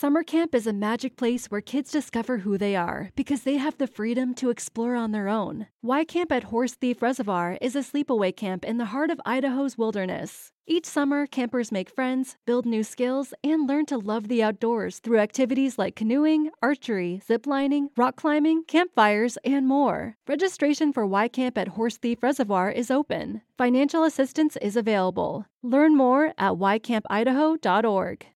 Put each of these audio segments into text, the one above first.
Summer camp is a magic place where kids discover who they are because they have the freedom to explore on their own. Y Camp at Horse Thief Reservoir is a sleepaway camp in the heart of Idaho's wilderness. Each summer, campers make friends, build new skills, and learn to love the outdoors through activities like canoeing, archery, ziplining, rock climbing, campfires, and more. Registration for Y Camp at Horse Thief Reservoir is open. Financial assistance is available. Learn more at ycampidaho.org.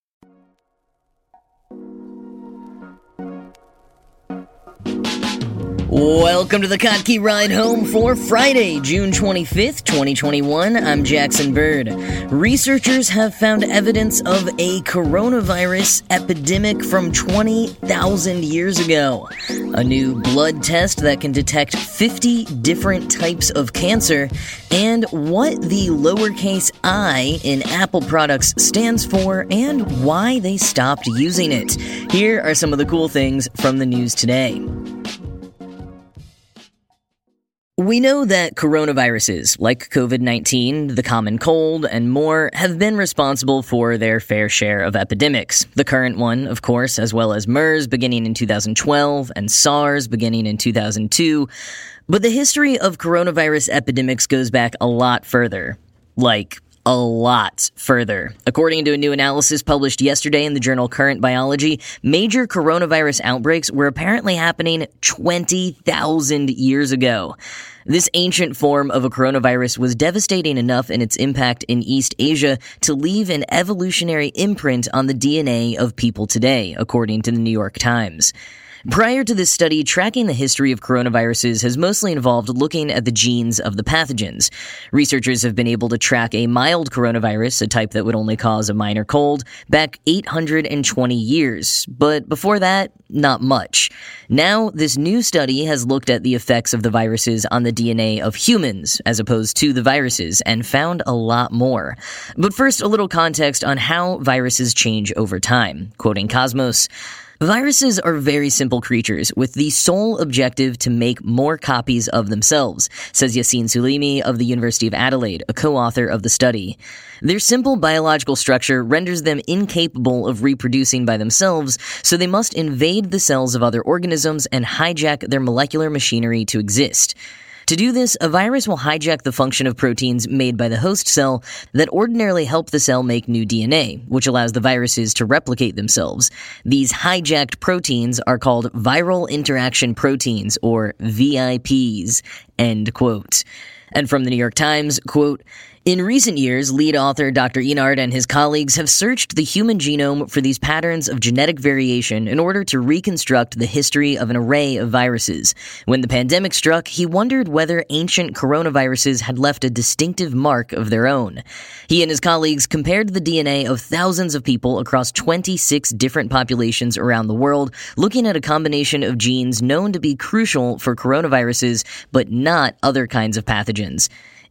Welcome to the Kottke Ride Home for Friday, June 25th, 2021. I'm Jackson Bird. Researchers have found evidence of a coronavirus epidemic from 20,000 years ago. A new blood test that can detect 50 different types of cancer, and what the lowercase i in Apple products stands for, and why they stopped using it. Here are some of the cool things from the news today. We know that coronaviruses, like COVID 19, the common cold, and more, have been responsible for their fair share of epidemics. The current one, of course, as well as MERS beginning in 2012 and SARS beginning in 2002. But the history of coronavirus epidemics goes back a lot further. Like, a lot further. According to a new analysis published yesterday in the journal Current Biology, major coronavirus outbreaks were apparently happening 20,000 years ago. This ancient form of a coronavirus was devastating enough in its impact in East Asia to leave an evolutionary imprint on the DNA of people today, according to the New York Times. Prior to this study, tracking the history of coronaviruses has mostly involved looking at the genes of the pathogens. Researchers have been able to track a mild coronavirus, a type that would only cause a minor cold, back 820 years. But before that, not much. Now, this new study has looked at the effects of the viruses on the DNA of humans, as opposed to the viruses, and found a lot more. But first, a little context on how viruses change over time. Quoting Cosmos, Viruses are very simple creatures with the sole objective to make more copies of themselves, says Yassine Souilmi of the University of Adelaide, a co-author of the study. Their simple biological structure renders them incapable of reproducing by themselves, so they must invade the cells of other organisms and hijack their molecular machinery to exist. To do this, a virus will hijack the function of proteins made by the host cell that ordinarily help the cell make new DNA, which allows the viruses to replicate themselves. These hijacked proteins are called viral interaction proteins, or VIPs. End quote. And from the New York Times, quote, in recent years, lead author Dr. Enard and his colleagues have searched the human genome for these patterns of genetic variation in order to reconstruct the history of an array of viruses. When the pandemic struck, he wondered whether ancient coronaviruses had left a distinctive mark of their own. He and his colleagues compared the DNA of thousands of people across 26 different populations around the world, looking at a combination of genes known to be crucial for coronaviruses, but not other kinds of pathogens.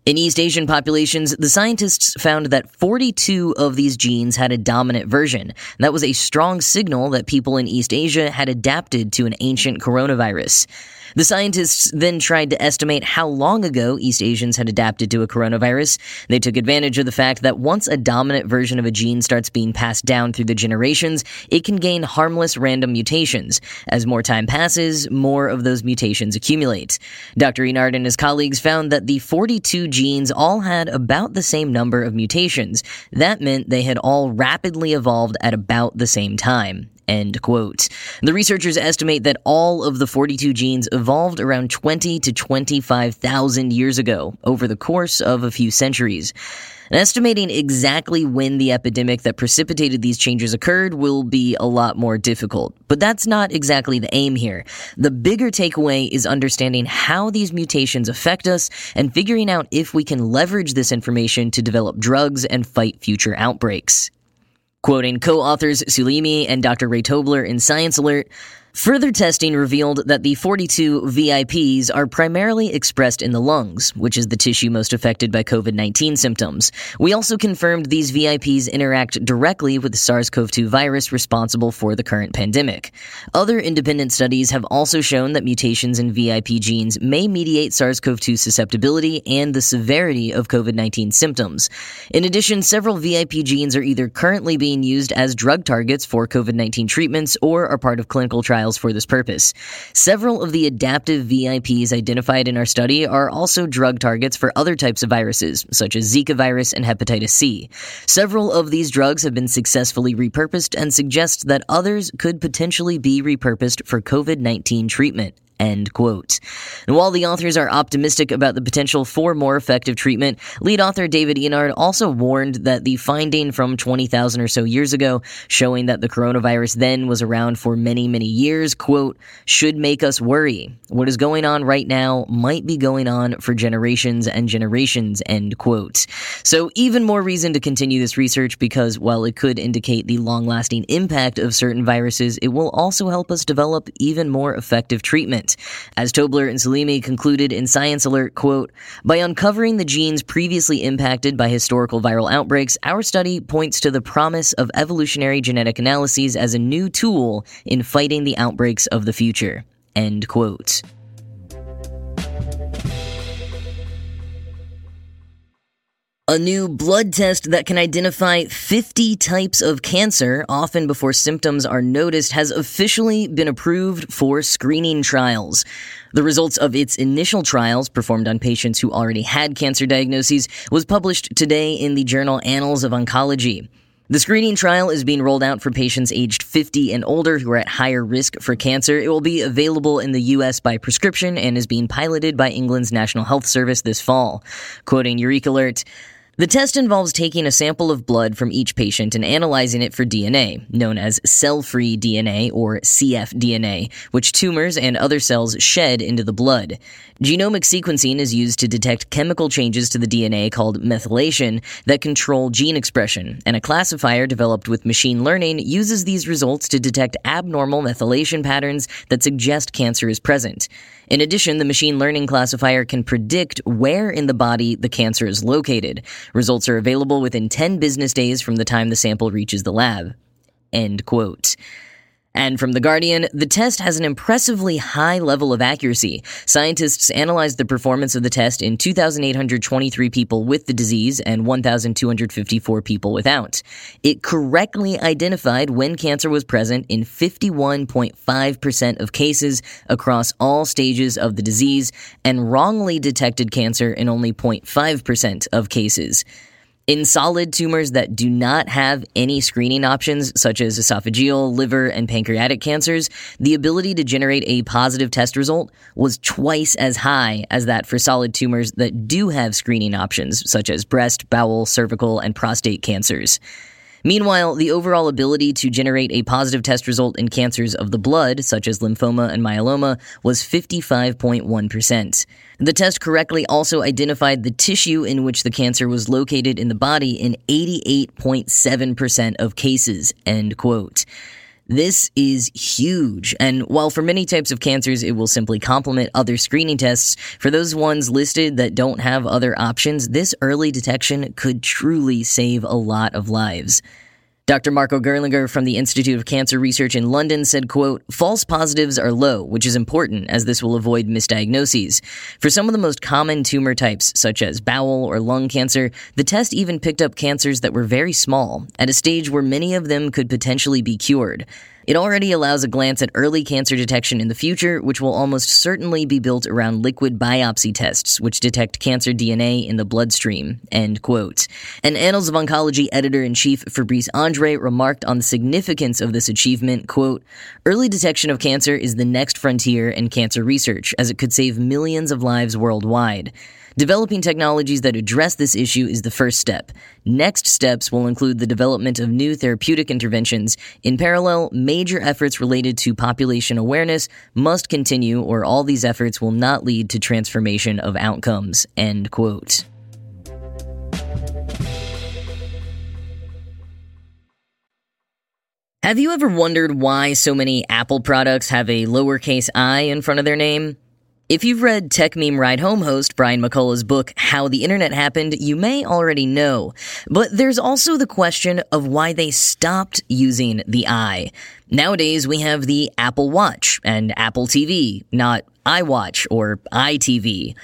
In East Asian populations, the scientists found that 42 of these genes had a dominant version. That was a strong signal that people in East Asia had adapted to an ancient coronavirus. The scientists then tried to estimate how long ago East Asians had adapted to a coronavirus. They took advantage of the fact that once a dominant version of a gene starts being passed down through the generations, it can gain harmless random mutations. As more time passes, more of those mutations accumulate. Dr. Enard and his colleagues found that the 42 genes all had about the same number of mutations. That meant they had all rapidly evolved at about the same time. End quote. The researchers estimate that all of the 42 genes evolved around 20 to 25,000 years ago over the course of a few centuries. And estimating exactly when the epidemic that precipitated these changes occurred will be a lot more difficult. But that's not exactly the aim here. The bigger takeaway is understanding how these mutations affect us and figuring out if we can leverage this information to develop drugs and fight future outbreaks. Quoting co authors Souilmi and Dr. Ray Tobler in Science Alert, Further testing revealed that the 42 VIPs are primarily expressed in the lungs, which is the tissue most affected by COVID 19 symptoms. We also confirmed these VIPs interact directly with the SARS CoV 2 virus responsible for the current pandemic. Other independent studies have also shown that mutations in VIP genes may mediate SARS CoV 2 susceptibility and the severity of COVID 19 symptoms. In addition, several VIP genes are either currently being used as drug targets for COVID 19 treatments or are part of clinical trials trials for this purpose. Several of the adaptive VIPs identified in our study are also drug targets for other types of viruses, such as Zika virus and hepatitis C. Several of these drugs have been successfully repurposed and suggest that others could potentially be repurposed for COVID 19 treatment. End quote. And while the authors are optimistic about the potential for more effective treatment, lead author David Enard also warned that the finding from 20,000 or so years ago, showing that the coronavirus then was around for many, many years, quote, should make us worry. What is going on right now might be going on for generations and generations, end quote. So even more reason to continue this research because while it could indicate the long lasting impact of certain viruses, it will also help us develop even more effective treatment. As Tobler and Souilmi concluded in Science Alert, quote, by uncovering the genes previously impacted by historical viral outbreaks, our study points to the promise of evolutionary genetic analyses as a new tool in fighting the outbreaks of the future. End quote. A new blood test that can identify 50 types of cancer, often before symptoms are noticed, has officially been approved for screening trials. The results of its initial trials, performed on patients who already had cancer diagnoses, was published today in the journal Annals of Oncology. The screening trial is being rolled out for patients aged 50 and older who are at higher risk for cancer. It will be available in the U.S. by prescription and is being piloted by England's National Health Service this fall. Quoting EurekAlert, the test involves taking a sample of blood from each patient and analyzing it for DNA, known as cell free DNA or cfDNA, which tumors and other cells shed into the blood. Genomic sequencing is used to detect chemical changes to the DNA called methylation that control gene expression, and a classifier developed with machine learning uses these results to detect abnormal methylation patterns that suggest cancer is present. In addition, the machine learning classifier can predict where in the body the cancer is located. Results are available within 10 business days from the time the sample reaches the lab. End quote. And from The Guardian, the test has an impressively high level of accuracy. Scientists analyzed the performance of the test in 2,823 people with the disease and 1,254 people without. It correctly identified when cancer was present in 51.5% of cases across all stages of the disease and wrongly detected cancer in only 0.5% of cases. In solid tumors that do not have any screening options, such as esophageal, liver, and pancreatic cancers, the ability to generate a positive test result was twice as high as that for solid tumors that do have screening options, such as breast, bowel, cervical, and prostate cancers. Meanwhile, the overall ability to generate a positive test result in cancers of the blood, such as lymphoma and myeloma, was 55.1%. The test correctly also identified the tissue in which the cancer was located in the body in 88.7% of cases, end quote. This is huge, and while for many types of cancers it will simply complement other screening tests, for those ones listed that don't have other options, this early detection could truly save a lot of lives. Dr. Marco Gerlinger from the Institute of Cancer Research in London said, quote, false positives are low, which is important as this will avoid misdiagnoses. For some of the most common tumor types, such as bowel or lung cancer, the test even picked up cancers that were very small, at a stage where many of them could potentially be cured. It already allows a glance at early cancer detection in the future, which will almost certainly be built around liquid biopsy tests, which detect cancer DNA in the bloodstream. End quote. An Annals of Oncology editor-in-chief Fabrice Andre remarked on the significance of this achievement, quote, Early detection of cancer is the next frontier in cancer research, as it could save millions of lives worldwide. Developing technologies that address this issue is the first step. Next steps will include the development of new therapeutic interventions. In parallel, major efforts related to population awareness must continue or all these efforts will not lead to transformation of outcomes. End quote. Have you ever wondered why so many Apple products have a lowercase i in front of their name? If you've read Techmeme Ride Home host Brian McCullough's book, How the Internet Happened, you may already know. But there's also the question of why they stopped using the i. Nowadays, we have the Apple Watch and Apple TV, not iWatch or iTV.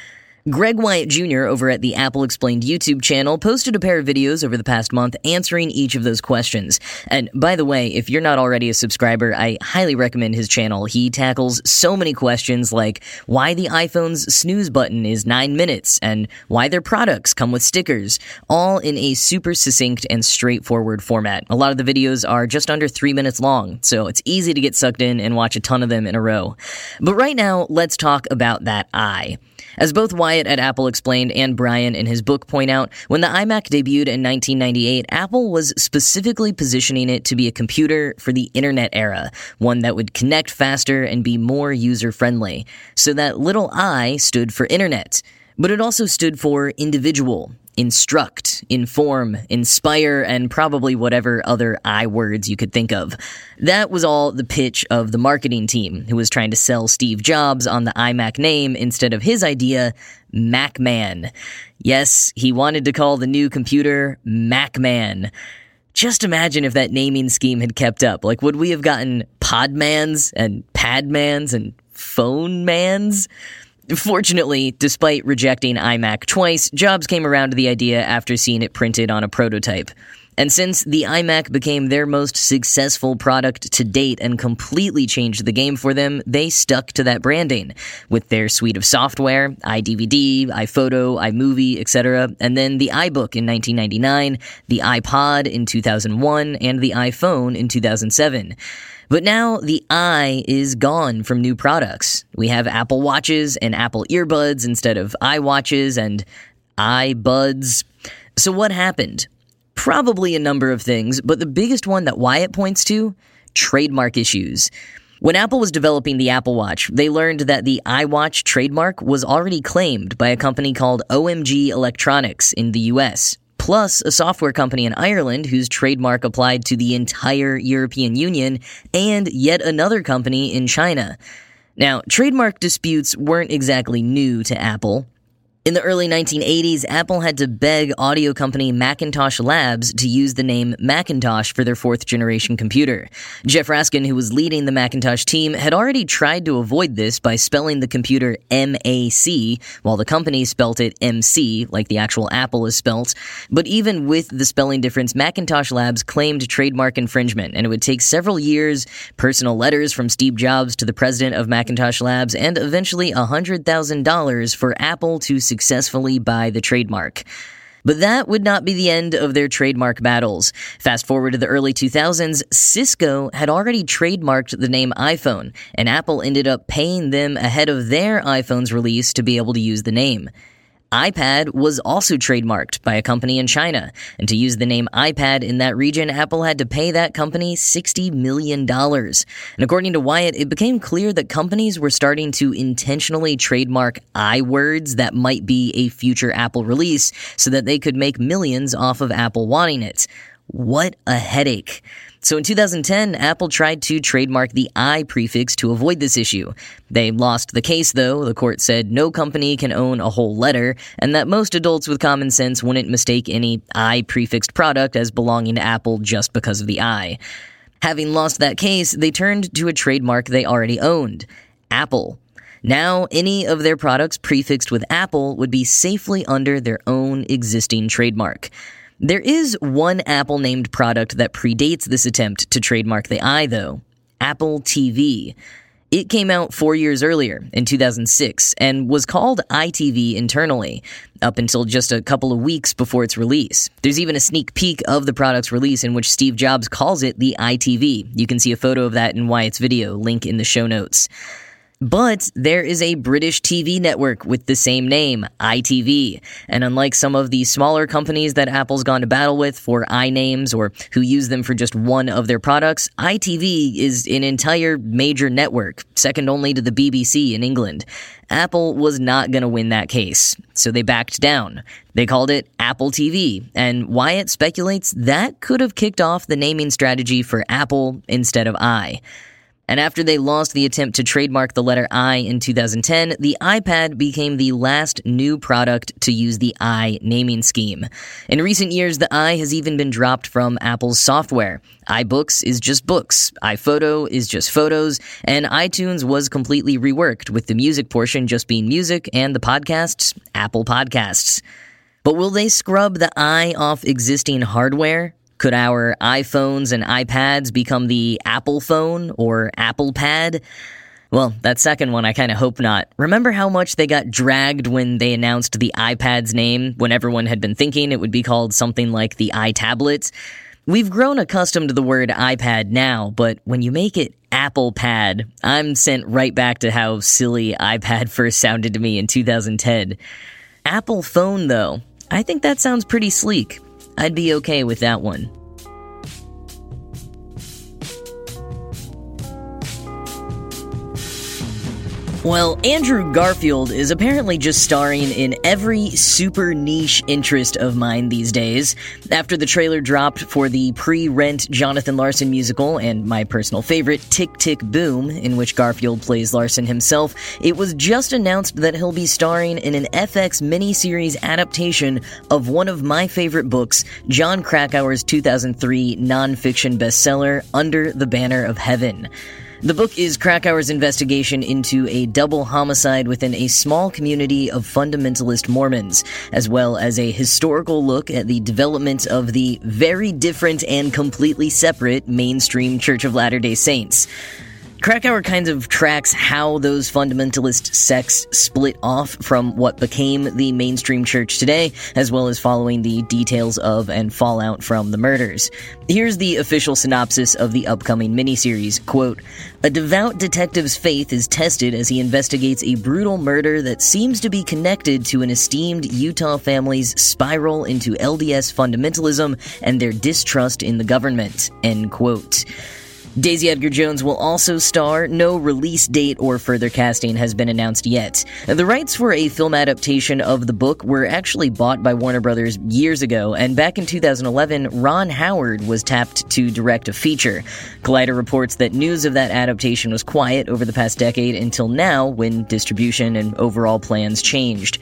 Greg Wyatt Jr. over at the Apple Explained YouTube channel posted a pair of videos over the past month answering each of those questions. And by the way, if you're not already a subscriber, I highly recommend his channel. He tackles so many questions like why the iPhone's snooze button is 9 minutes and why their products come with stickers, all in a super succinct and straightforward format. A lot of the videos are just under 3 minutes long, so it's easy to get sucked in and watch a ton of them in a row. But right now, let's talk about that i. As both Wyatt at Apple explained and Brian in his book point out, when the iMac debuted in 1998, Apple was specifically positioning it to be a computer for the internet era, one that would connect faster and be more user friendly. So that little i stood for internet. But it also stood for individual, instruct, inform, inspire, and probably whatever other I words you could think of. That was all the pitch of the marketing team, who was trying to sell Steve Jobs on the iMac name instead of his idea, MacMan. Yes, he wanted to call the new computer MacMan. Just imagine if that naming scheme had kept up. Like, would we have gotten Podmans and Padmans and Phone Mans? Fortunately, despite rejecting iMac twice, Jobs came around to the idea after seeing it printed on a prototype. And since the iMac became their most successful product to date and completely changed the game for them, they stuck to that branding with their suite of software, iDVD, iPhoto, iMovie, etc., and then the iBook in 1999, the iPod in 2001, and the iPhone in 2007. But now the i is gone from new products. We have Apple Watches and Apple earbuds instead of iWatches and iBuds. So what happened? Probably a number of things, but the biggest one that Wyatt points to trademark issues. When Apple was developing the Apple Watch, they learned that the iWatch trademark was already claimed by a company called OMG Electronics in the US plus a software company in Ireland whose trademark applied to the entire European Union, and yet another company in China. Now, trademark disputes weren't exactly new to Apple. In the early 1980s, Apple had to beg audio company McIntosh Labs to use the name Macintosh for their fourth generation computer. Jeff Raskin, who was leading the Macintosh team, had already tried to avoid this by spelling the computer MAC, while the company spelt it MC, like the actual Apple is spelt. But even with the spelling difference, McIntosh Labs claimed trademark infringement, and it would take several years, personal letters from Steve Jobs to the president of McIntosh Labs, and eventually $100,000 for Apple to successfully buy the trademark. But that would not be the end of their trademark battles. Fast forward to the early 2000s, Cisco had already trademarked the name iPhone, and Apple ended up paying them ahead of their iPhone's release to be able to use the name iPad was also trademarked by a company in China, and to use the name iPad in that region, Apple had to pay that company $60 million. And according to Wyatt, it became clear that companies were starting to intentionally trademark I words that might be a future Apple release so that they could make millions off of Apple wanting it. What a headache. So in 2010, Apple tried to trademark the I prefix to avoid this issue. They lost the case, though. The court said no company can own a whole letter, and that most adults with common sense wouldn't mistake any I prefixed product as belonging to Apple just because of the I. Having lost that case, they turned to a trademark they already owned Apple. Now, any of their products prefixed with Apple would be safely under their own existing trademark. There is one Apple named product that predates this attempt to trademark the i, though Apple TV. It came out four years earlier, in 2006, and was called iTV internally, up until just a couple of weeks before its release. There's even a sneak peek of the product's release in which Steve Jobs calls it the iTV. You can see a photo of that in Wyatt's video, link in the show notes. But there is a British TV network with the same name, ITV. And unlike some of the smaller companies that Apple's gone to battle with for iNames or who use them for just one of their products, ITV is an entire major network, second only to the BBC in England. Apple was not going to win that case, so they backed down. They called it Apple TV, and Wyatt speculates that could have kicked off the naming strategy for Apple instead of i. And after they lost the attempt to trademark the letter I in 2010, the iPad became the last new product to use the i naming scheme. In recent years, the i has even been dropped from Apple's software. iBooks is just books, iPhoto is just photos, and iTunes was completely reworked, with the music portion just being music and the podcasts, Apple Podcasts. But will they scrub the i off existing hardware? Could our iPhones and iPads become the Apple phone or Apple Pad? Well, that second one, I kind of hope not. Remember how much they got dragged when they announced the iPad's name when everyone had been thinking it would be called something like the iTablet? We've grown accustomed to the word iPad now, but when you make it Apple Pad, I'm sent right back to how silly iPad first sounded to me in 2010. Apple phone, though, I think that sounds pretty sleek. I'd be okay with that one. Well, Andrew Garfield is apparently just starring in every super niche interest of mine these days. After the trailer dropped for the pre rent Jonathan Larson musical and my personal favorite, Tick Tick Boom, in which Garfield plays Larson himself, it was just announced that he'll be starring in an FX miniseries adaptation of one of my favorite books, Jon Krakauer's 2003 nonfiction bestseller, Under the Banner of Heaven. The book is Krakauer's investigation into a double homicide within a small community of fundamentalist Mormons, as well as a historical look at the development of the very different and completely separate mainstream Church of Latter day Saints. Krakauer kind of tracks how those fundamentalist sects split off from what became the mainstream church today, as well as following the details of and fallout from the murders. Here's the official synopsis of the upcoming miniseries. Quote, A devout detective's faith is tested as he investigates a brutal murder that seems to be connected to an esteemed Utah family's spiral into LDS fundamentalism and their distrust in the government. End quote. Daisy Edgar Jones will also star. No release date or further casting has been announced yet. The rights for a film adaptation of the book were actually bought by Warner Brothers years ago, and back in 2011, Ron Howard was tapped to direct a feature. Collider reports that news of that adaptation was quiet over the past decade until now, when distribution and overall plans changed.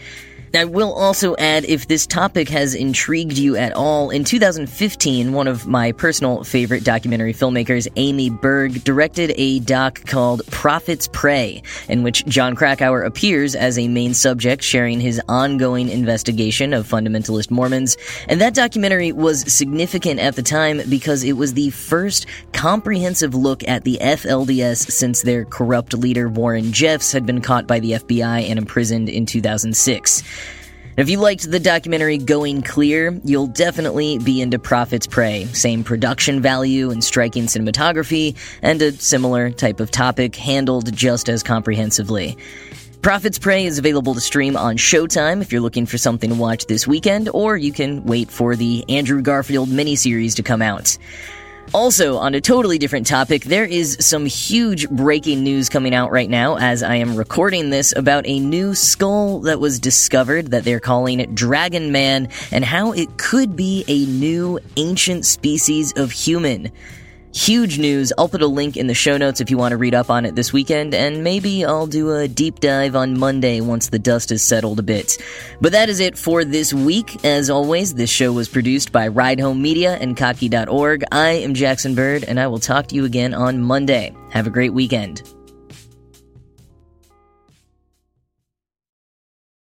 I will also add if this topic has intrigued you at all, in 2015, one of my personal favorite documentary filmmakers, Amy Berg, directed a doc called Prophet's Prey, in which Jon Krakauer appears as a main subject sharing his ongoing investigation of fundamentalist Mormons. And that documentary was significant at the time because it was the first comprehensive look at the FLDS since their corrupt leader Warren Jeffs had been caught by the FBI and imprisoned in 2006. If you liked the documentary Going Clear, you'll definitely be into Prophet's Prey. Same production value and striking cinematography, and a similar type of topic handled just as comprehensively. Prophet's Prey is available to stream on Showtime if you're looking for something to watch this weekend, or you can wait for the Andrew Garfield miniseries to come out. Also, on a totally different topic, there is some huge breaking news coming out right now as I am recording this about a new skull that was discovered that they're calling Dragon Man and how it could be a new ancient species of human. Huge news. I'll put a link in the show notes if you want to read up on it this weekend, and maybe I'll do a deep dive on Monday once the dust has settled a bit. But that is it for this week. As always, this show was produced by Ride Home Media and Kottke.org. I am Jackson Bird, and I will talk to you again on Monday. Have a great weekend.